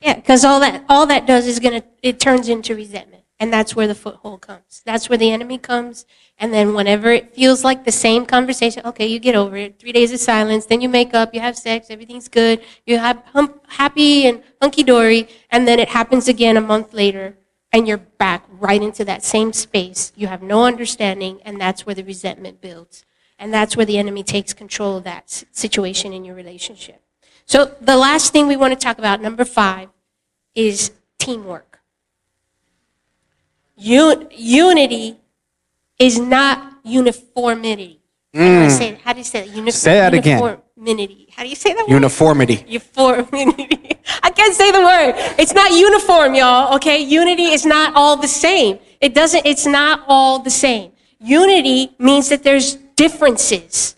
Yeah, because all that all that does is gonna it turns into resentment. And that's where the foothold comes. That's where the enemy comes. And then whenever it feels like the same conversation, okay, you get over it. Three days of silence, then you make up, you have sex, everything's good, you have hump, happy and hunky dory, and then it happens again a month later, and you're back right into that same space. You have no understanding, and that's where the resentment builds. And that's where the enemy takes control of that situation in your relationship. So the last thing we want to talk about, number five, is teamwork. Un- unity is not uniformity. How do say? How do you say that? Uni- Mm. Say that again. uniformity. How do you say that word? Uniformity. Uniformity. I can't say the word. It's not uniform, y'all. Okay, unity is not all the same. It doesn't. It's not all the same. Unity means that there's differences.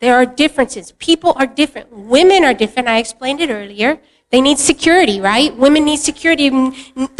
There are differences. People are different. Women are different. I explained it earlier. They need security, right? Women need security.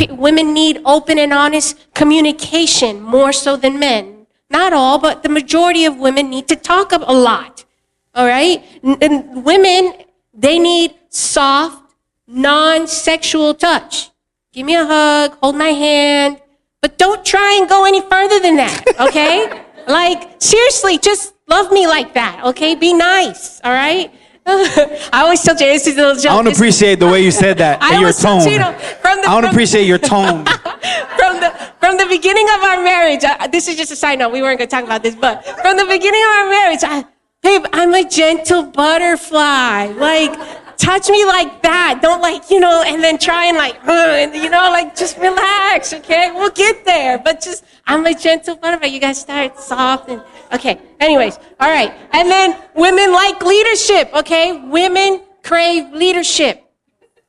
Women need open and honest communication more so than men. Not all, but the majority of women need to talk a lot. All right? And women, they need soft, non sexual touch. Give me a hug, hold my hand, but don't try and go any further than that, okay? like, seriously, just love me like that, okay? Be nice, all right? I always tell Jay, this is a little joke. I don't appreciate the way you said that I and your tone. Tito, from the- I don't appreciate your tone. from the from the beginning of our marriage, this is just a side note. We weren't going to talk about this, but from the beginning of our marriage, I, babe, I'm a gentle butterfly. Like, touch me like that. Don't like you know, and then try and like, uh, and, you know, like just relax. Okay, we'll get there. But just, I'm a gentle butterfly. You guys start soft and okay. Anyways, all right. And then women like leadership. Okay, women crave leadership.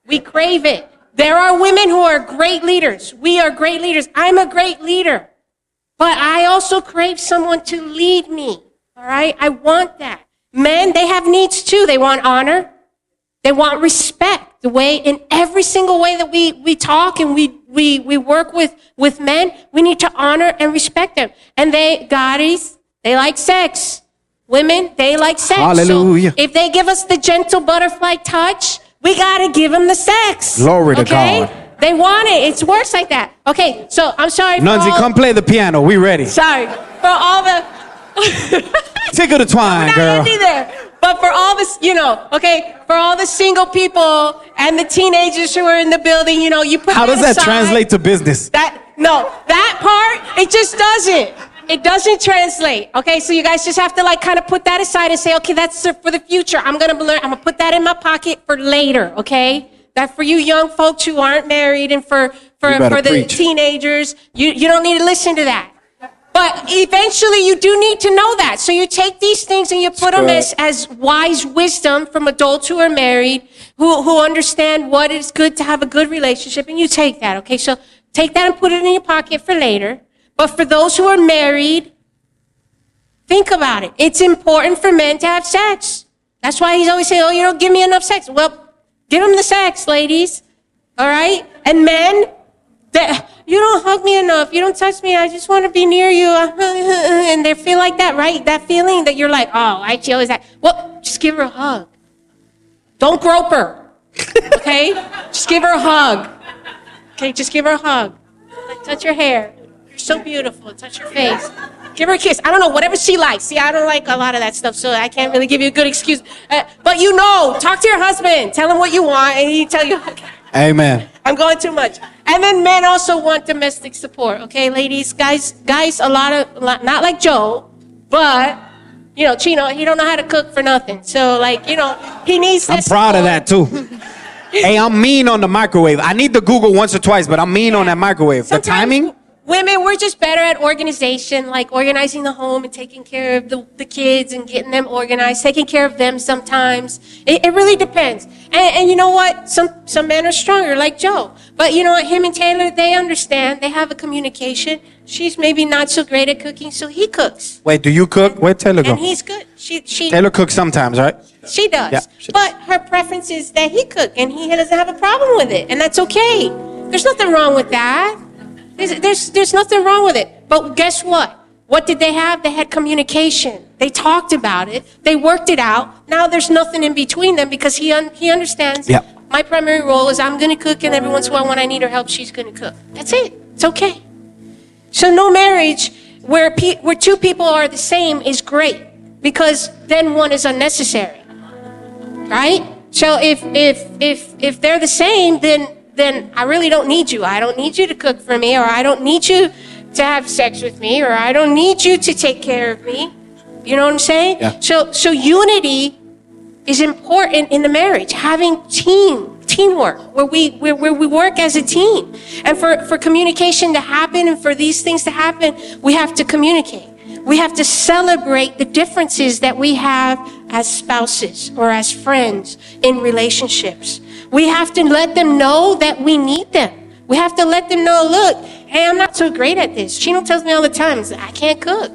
We crave it. There are women who are great leaders. We are great leaders. I'm a great leader. But I also crave someone to lead me. All right? I want that. Men, they have needs too. They want honor. They want respect. The way in every single way that we, we talk and we, we, we work with, with men, we need to honor and respect them. And they, guys, they like sex. Women, they like sex. Hallelujah. So if they give us the gentle butterfly touch, we gotta give them the sex. Glory to? God. They want it. It works like that. Okay, so I'm sorry Nunzi, all, come play the piano. We ready. sorry for all the Tick of the twine, girl. there. But for all this, you know, okay, for all the single people and the teenagers who are in the building, you know, you put How does that aside. translate to business? That no, that part it just doesn't. It doesn't translate. Okay, so you guys just have to like kind of put that aside and say, okay, that's for the future. I'm gonna learn. I'm gonna put that in my pocket for later. Okay, that for you young folks who aren't married and for for for the preach. teenagers, you you don't need to listen to that. But eventually, you do need to know that. So you take these things and you put them as, as wise wisdom from adults who are married, who, who understand what is good to have a good relationship, and you take that, okay? So take that and put it in your pocket for later. But for those who are married, think about it. It's important for men to have sex. That's why he's always saying, oh, you don't give me enough sex. Well, give them the sex, ladies. All right? And men, that you don't hug me enough. You don't touch me. I just want to be near you. And they feel like that, right? That feeling that you're like, oh, I she always that? Well, just give her a hug. Don't grope her. Okay? just give her a hug. Okay, just give her a hug. Like, touch your hair. You're so beautiful. Touch your face. Give her a kiss. I don't know, whatever she likes. See, I don't like a lot of that stuff, so I can't really give you a good excuse. Uh, but you know, talk to your husband. Tell him what you want, and he tell you, okay. Amen. I'm going too much. And then men also want domestic support. Okay, ladies, guys, guys, a lot of not like Joe, but you know, Chino, he don't know how to cook for nothing. So like, you know, he needs. I'm proud of that too. hey, I'm mean on the microwave. I need to Google once or twice, but I'm mean on that microwave. The Sometimes timing? Women, we're just better at organization, like organizing the home and taking care of the, the kids and getting them organized, taking care of them sometimes. It, it really depends. And, and you know what? Some, some men are stronger, like Joe. But you know what? Him and Taylor, they understand. They have a communication. She's maybe not so great at cooking, so he cooks. Wait, do you cook? Where'd Taylor go? And he's good. She, she, Taylor cooks sometimes, right? she does. Yeah, she does. but her preference is that he cook, and he doesn't have a problem with it, and that's okay. There's nothing wrong with that. There's, there's, there's nothing wrong with it. But guess what? What did they have? They had communication. They talked about it. They worked it out. Now there's nothing in between them because he un- he understands. Yeah. My primary role is I'm going to cook, and every once in a while when I need her help, she's going to cook. That's it. It's okay. So no marriage where pe- where two people are the same is great because then one is unnecessary. Right? So if if if if they're the same then then I really don't need you. I don't need you to cook for me or I don't need you to have sex with me or I don't need you to take care of me. You know what I'm saying? Yeah. So so unity is important in the marriage. Having team teamwork where we where, where we work as a team, and for for communication to happen and for these things to happen, we have to communicate. We have to celebrate the differences that we have as spouses or as friends in relationships. We have to let them know that we need them. We have to let them know, look, hey, I'm not so great at this. Chino tells me all the time, I can't cook.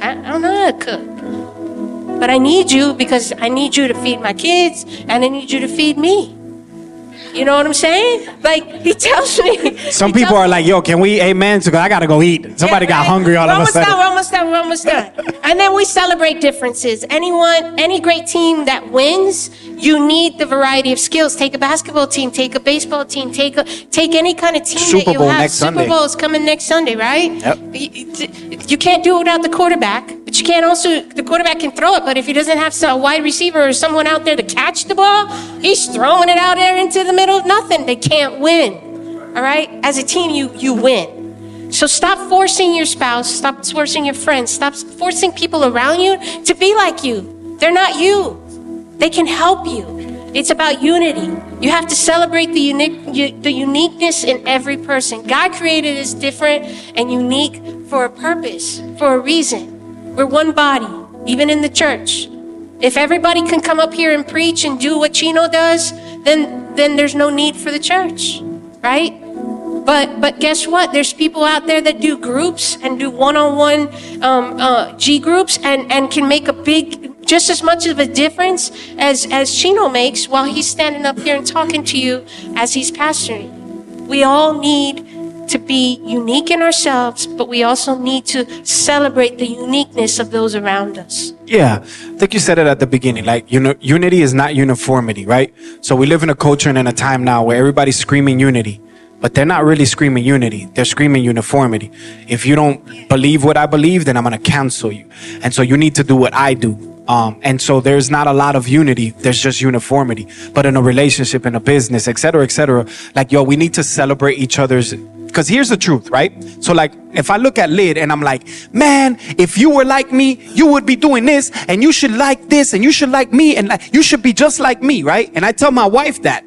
I, I don't know how to cook. But I need you because I need you to feed my kids and I need you to feed me. You know what I'm saying? Like he tells me. Some people are like, yo, can we amen? So I gotta go eat. Somebody yeah, got right? hungry all we're of a almost sudden. Done, we're almost done. We're almost done. and then we celebrate differences. Anyone, any great team that wins, you need the variety of skills. Take a basketball team, take a baseball team, take a, take any kind of team Super that you Bowl have. next Super Sunday. Bowl is coming next Sunday, right? Yep. You, you can't do it without the quarterback, but you can't also. The quarterback can throw it, but if he doesn't have a wide receiver or someone out there to catch the ball, he's throwing it out there into the middle of nothing. They can't win. All right? As a team, you you win. So stop forcing your spouse, stop forcing your friends, stop forcing people around you to be like you. They're not you. They can help you. It's about unity. You have to celebrate the unique the uniqueness in every person. God created us different and unique for a purpose, for a reason. We're one body, even in the church. If everybody can come up here and preach and do what Chino does, then then there's no need for the church, right? But but guess what? There's people out there that do groups and do one-on-one um, uh, G groups and and can make a big, just as much of a difference as as Chino makes while he's standing up here and talking to you as he's pastoring. We all need to be unique in ourselves, but we also need to celebrate the uniqueness of those around us. Yeah, I think you said it at the beginning. Like, you know, unity is not uniformity, right? So we live in a culture and in a time now where everybody's screaming unity, but they're not really screaming unity. They're screaming uniformity. If you don't believe what I believe, then I'm gonna cancel you. And so you need to do what I do. Um, and so there's not a lot of unity. There's just uniformity. But in a relationship, in a business, et cetera, et cetera, like, yo, we need to celebrate each other's because here's the truth, right? So, like, if I look at Lid and I'm like, man, if you were like me, you would be doing this, and you should like this, and you should like me, and like, you should be just like me, right? And I tell my wife that.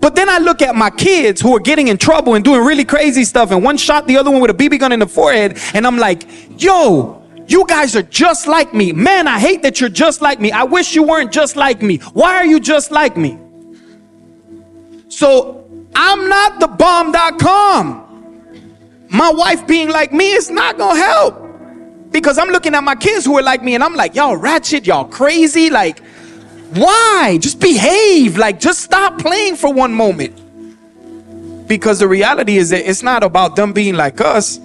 But then I look at my kids who are getting in trouble and doing really crazy stuff, and one shot the other one with a BB gun in the forehead, and I'm like, yo, you guys are just like me. Man, I hate that you're just like me. I wish you weren't just like me. Why are you just like me? So I'm not the bomb.com. My wife being like me is not gonna help. Because I'm looking at my kids who are like me and I'm like, y'all ratchet, y'all crazy. Like, why? Just behave. Like, just stop playing for one moment. Because the reality is that it's not about them being like us.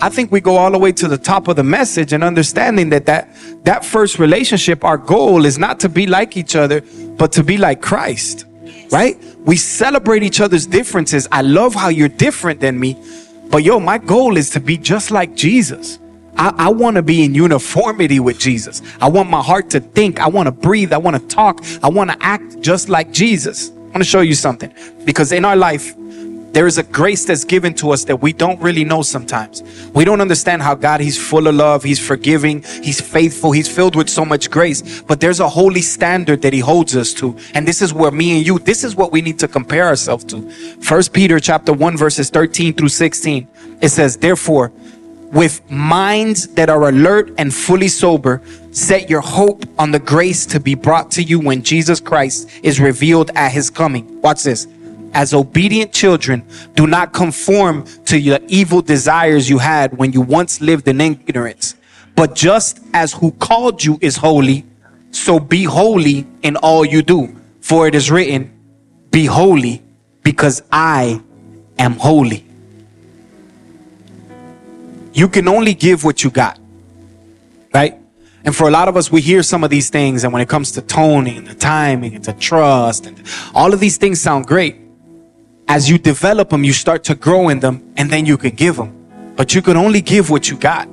I think we go all the way to the top of the message and understanding that that, that first relationship, our goal is not to be like each other, but to be like Christ, right? We celebrate each other's differences. I love how you're different than me, but yo, my goal is to be just like Jesus. I, I want to be in uniformity with Jesus. I want my heart to think. I want to breathe. I want to talk. I want to act just like Jesus. I want to show you something because in our life, there is a grace that's given to us that we don't really know sometimes. We don't understand how God, He's full of love, He's forgiving, He's faithful, He's filled with so much grace. But there's a holy standard that He holds us to. And this is where me and you, this is what we need to compare ourselves to. First Peter chapter 1, verses 13 through 16. It says, Therefore, with minds that are alert and fully sober, set your hope on the grace to be brought to you when Jesus Christ is revealed at his coming. Watch this. As obedient children, do not conform to your evil desires you had when you once lived in ignorance. But just as who called you is holy, so be holy in all you do. For it is written, Be holy, because I am holy. You can only give what you got, right? And for a lot of us, we hear some of these things, and when it comes to toning, the timing, and the trust, and all of these things sound great. As you develop them, you start to grow in them, and then you can give them. But you can only give what you got.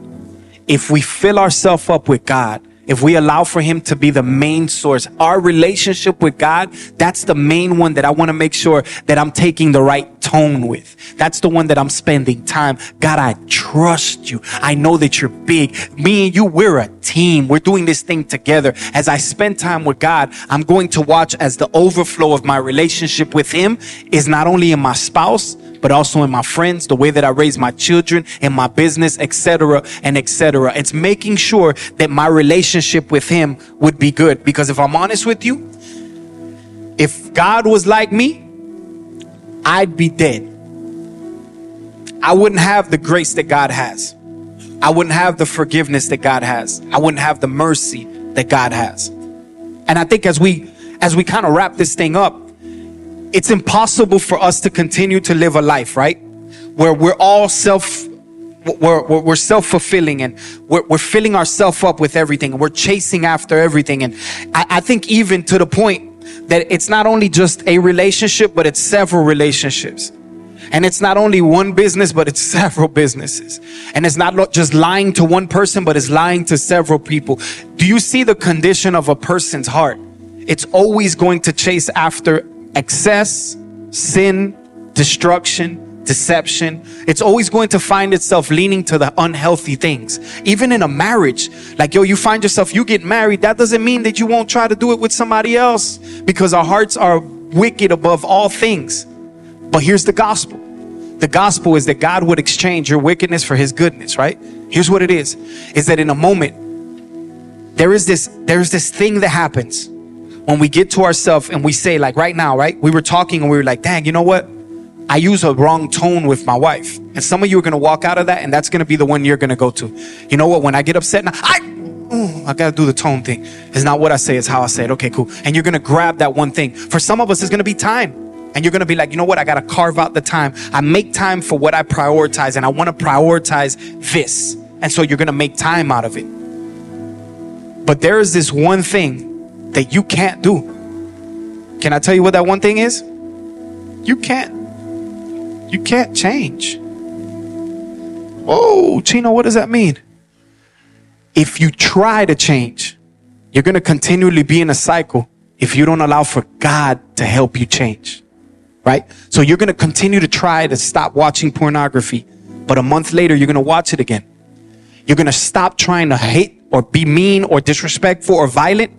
If we fill ourselves up with God, if we allow for Him to be the main source, our relationship with God, that's the main one that I want to make sure that I'm taking the right tone with. That's the one that I'm spending time. God, I trust you. I know that you're big. Me and you, we're a team. We're doing this thing together. As I spend time with God, I'm going to watch as the overflow of my relationship with Him is not only in my spouse, but also in my friends, the way that I raise my children, in my business, etc., and etc. It's making sure that my relationship with Him would be good. Because if I'm honest with you, if God was like me, I'd be dead. I wouldn't have the grace that God has. I wouldn't have the forgiveness that God has. I wouldn't have the mercy that God has. And I think as we as we kind of wrap this thing up, it's impossible for us to continue to live a life, right? Where we're all self we're, we're, we're self-fulfilling and we're, we're filling ourselves up with everything and we're chasing after everything and I, I think even to the point that it's not only just a relationship but it's several relationships. And it's not only one business but it's several businesses. And it's not just lying to one person but it's lying to several people. Do you see the condition of a person's heart? It's always going to chase after excess sin destruction deception. It's always going to find itself leaning to the unhealthy things. Even in a marriage, like, yo, you find yourself, you get married, that doesn't mean that you won't try to do it with somebody else because our hearts are wicked above all things. But here's the gospel the gospel is that God would exchange your wickedness for his goodness, right? Here's what it is is that in a moment, there is this there's this thing that happens when we get to ourselves and we say like right now right we were talking and we were like dang you know what I use a wrong tone with my wife. And some of you are going to walk out of that and that's going to be the one you're going to go to. You know what? When I get upset now, I, I got to do the tone thing. It's not what I say, it's how I say it. Okay, cool. And you're going to grab that one thing. For some of us, it's going to be time. And you're going to be like, you know what? I got to carve out the time. I make time for what I prioritize and I want to prioritize this. And so you're going to make time out of it. But there is this one thing that you can't do. Can I tell you what that one thing is? You can't you can't change. Oh, Chino, what does that mean? If you try to change, you're going to continually be in a cycle if you don't allow for God to help you change. Right? So you're going to continue to try to stop watching pornography, but a month later, you're going to watch it again. You're going to stop trying to hate or be mean or disrespectful or violent,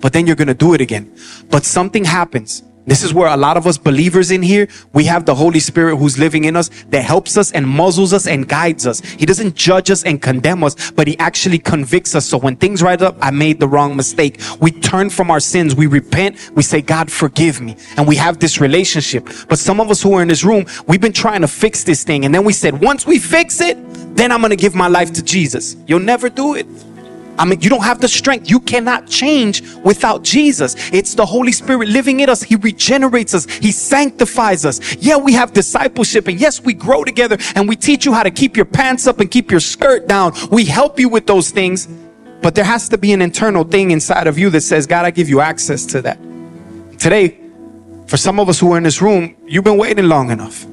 but then you're going to do it again. But something happens this is where a lot of us believers in here, we have the Holy Spirit who's living in us that helps us and muzzles us and guides us. He doesn't judge us and condemn us, but he actually convicts us. So when things rise up, I made the wrong mistake. We turn from our sins. We repent. We say, God, forgive me. And we have this relationship. But some of us who are in this room, we've been trying to fix this thing. And then we said, once we fix it, then I'm going to give my life to Jesus. You'll never do it. I mean, you don't have the strength. You cannot change without Jesus. It's the Holy Spirit living in us. He regenerates us. He sanctifies us. Yeah, we have discipleship and yes, we grow together and we teach you how to keep your pants up and keep your skirt down. We help you with those things, but there has to be an internal thing inside of you that says, God, I give you access to that. Today, for some of us who are in this room, you've been waiting long enough.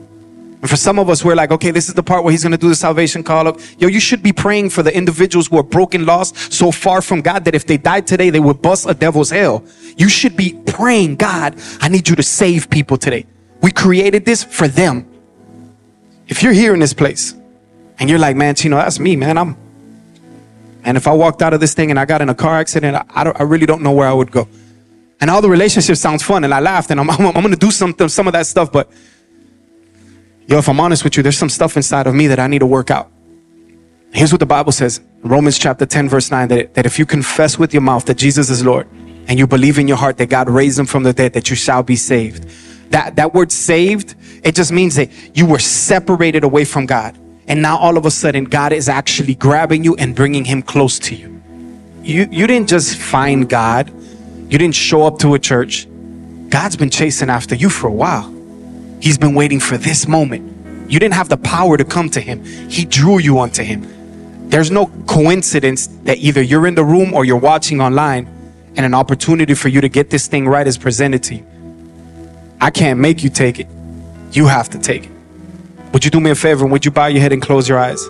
And for some of us, we're like, okay, this is the part where he's going to do the salvation call up. Yo, you should be praying for the individuals who are broken, lost, so far from God that if they died today, they would bust a devil's hell. You should be praying, God, I need you to save people today. We created this for them. If you're here in this place and you're like, man, Chino, that's me, man. I'm, and if I walked out of this thing and I got in a car accident, I, I, I really don't know where I would go. And all the relationships sounds fun and I laughed and I'm, I'm, I'm going to do some, some of that stuff, but Yo, if I'm honest with you, there's some stuff inside of me that I need to work out. Here's what the Bible says Romans chapter 10, verse 9 that, that if you confess with your mouth that Jesus is Lord and you believe in your heart that God raised him from the dead, that you shall be saved. That, that word saved, it just means that you were separated away from God. And now all of a sudden, God is actually grabbing you and bringing him close to you. You, you didn't just find God, you didn't show up to a church. God's been chasing after you for a while. He's been waiting for this moment. You didn't have the power to come to him. He drew you onto him. There's no coincidence that either you're in the room or you're watching online and an opportunity for you to get this thing right is presented to you. I can't make you take it. You have to take it. Would you do me a favor and would you bow your head and close your eyes?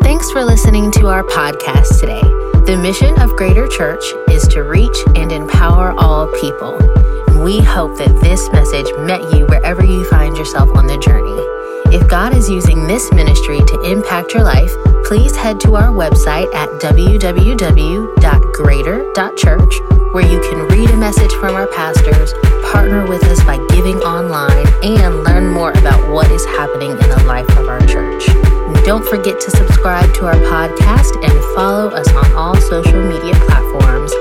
Thanks for listening to our podcast today. The mission of Greater Church is to reach and empower all people we hope that this message met you wherever you find yourself on the journey. If God is using this ministry to impact your life, please head to our website at www.greater.church where you can read a message from our pastors, partner with us by giving online, and learn more about what is happening in the life of our church. Don't forget to subscribe to our podcast and follow us on all social media platforms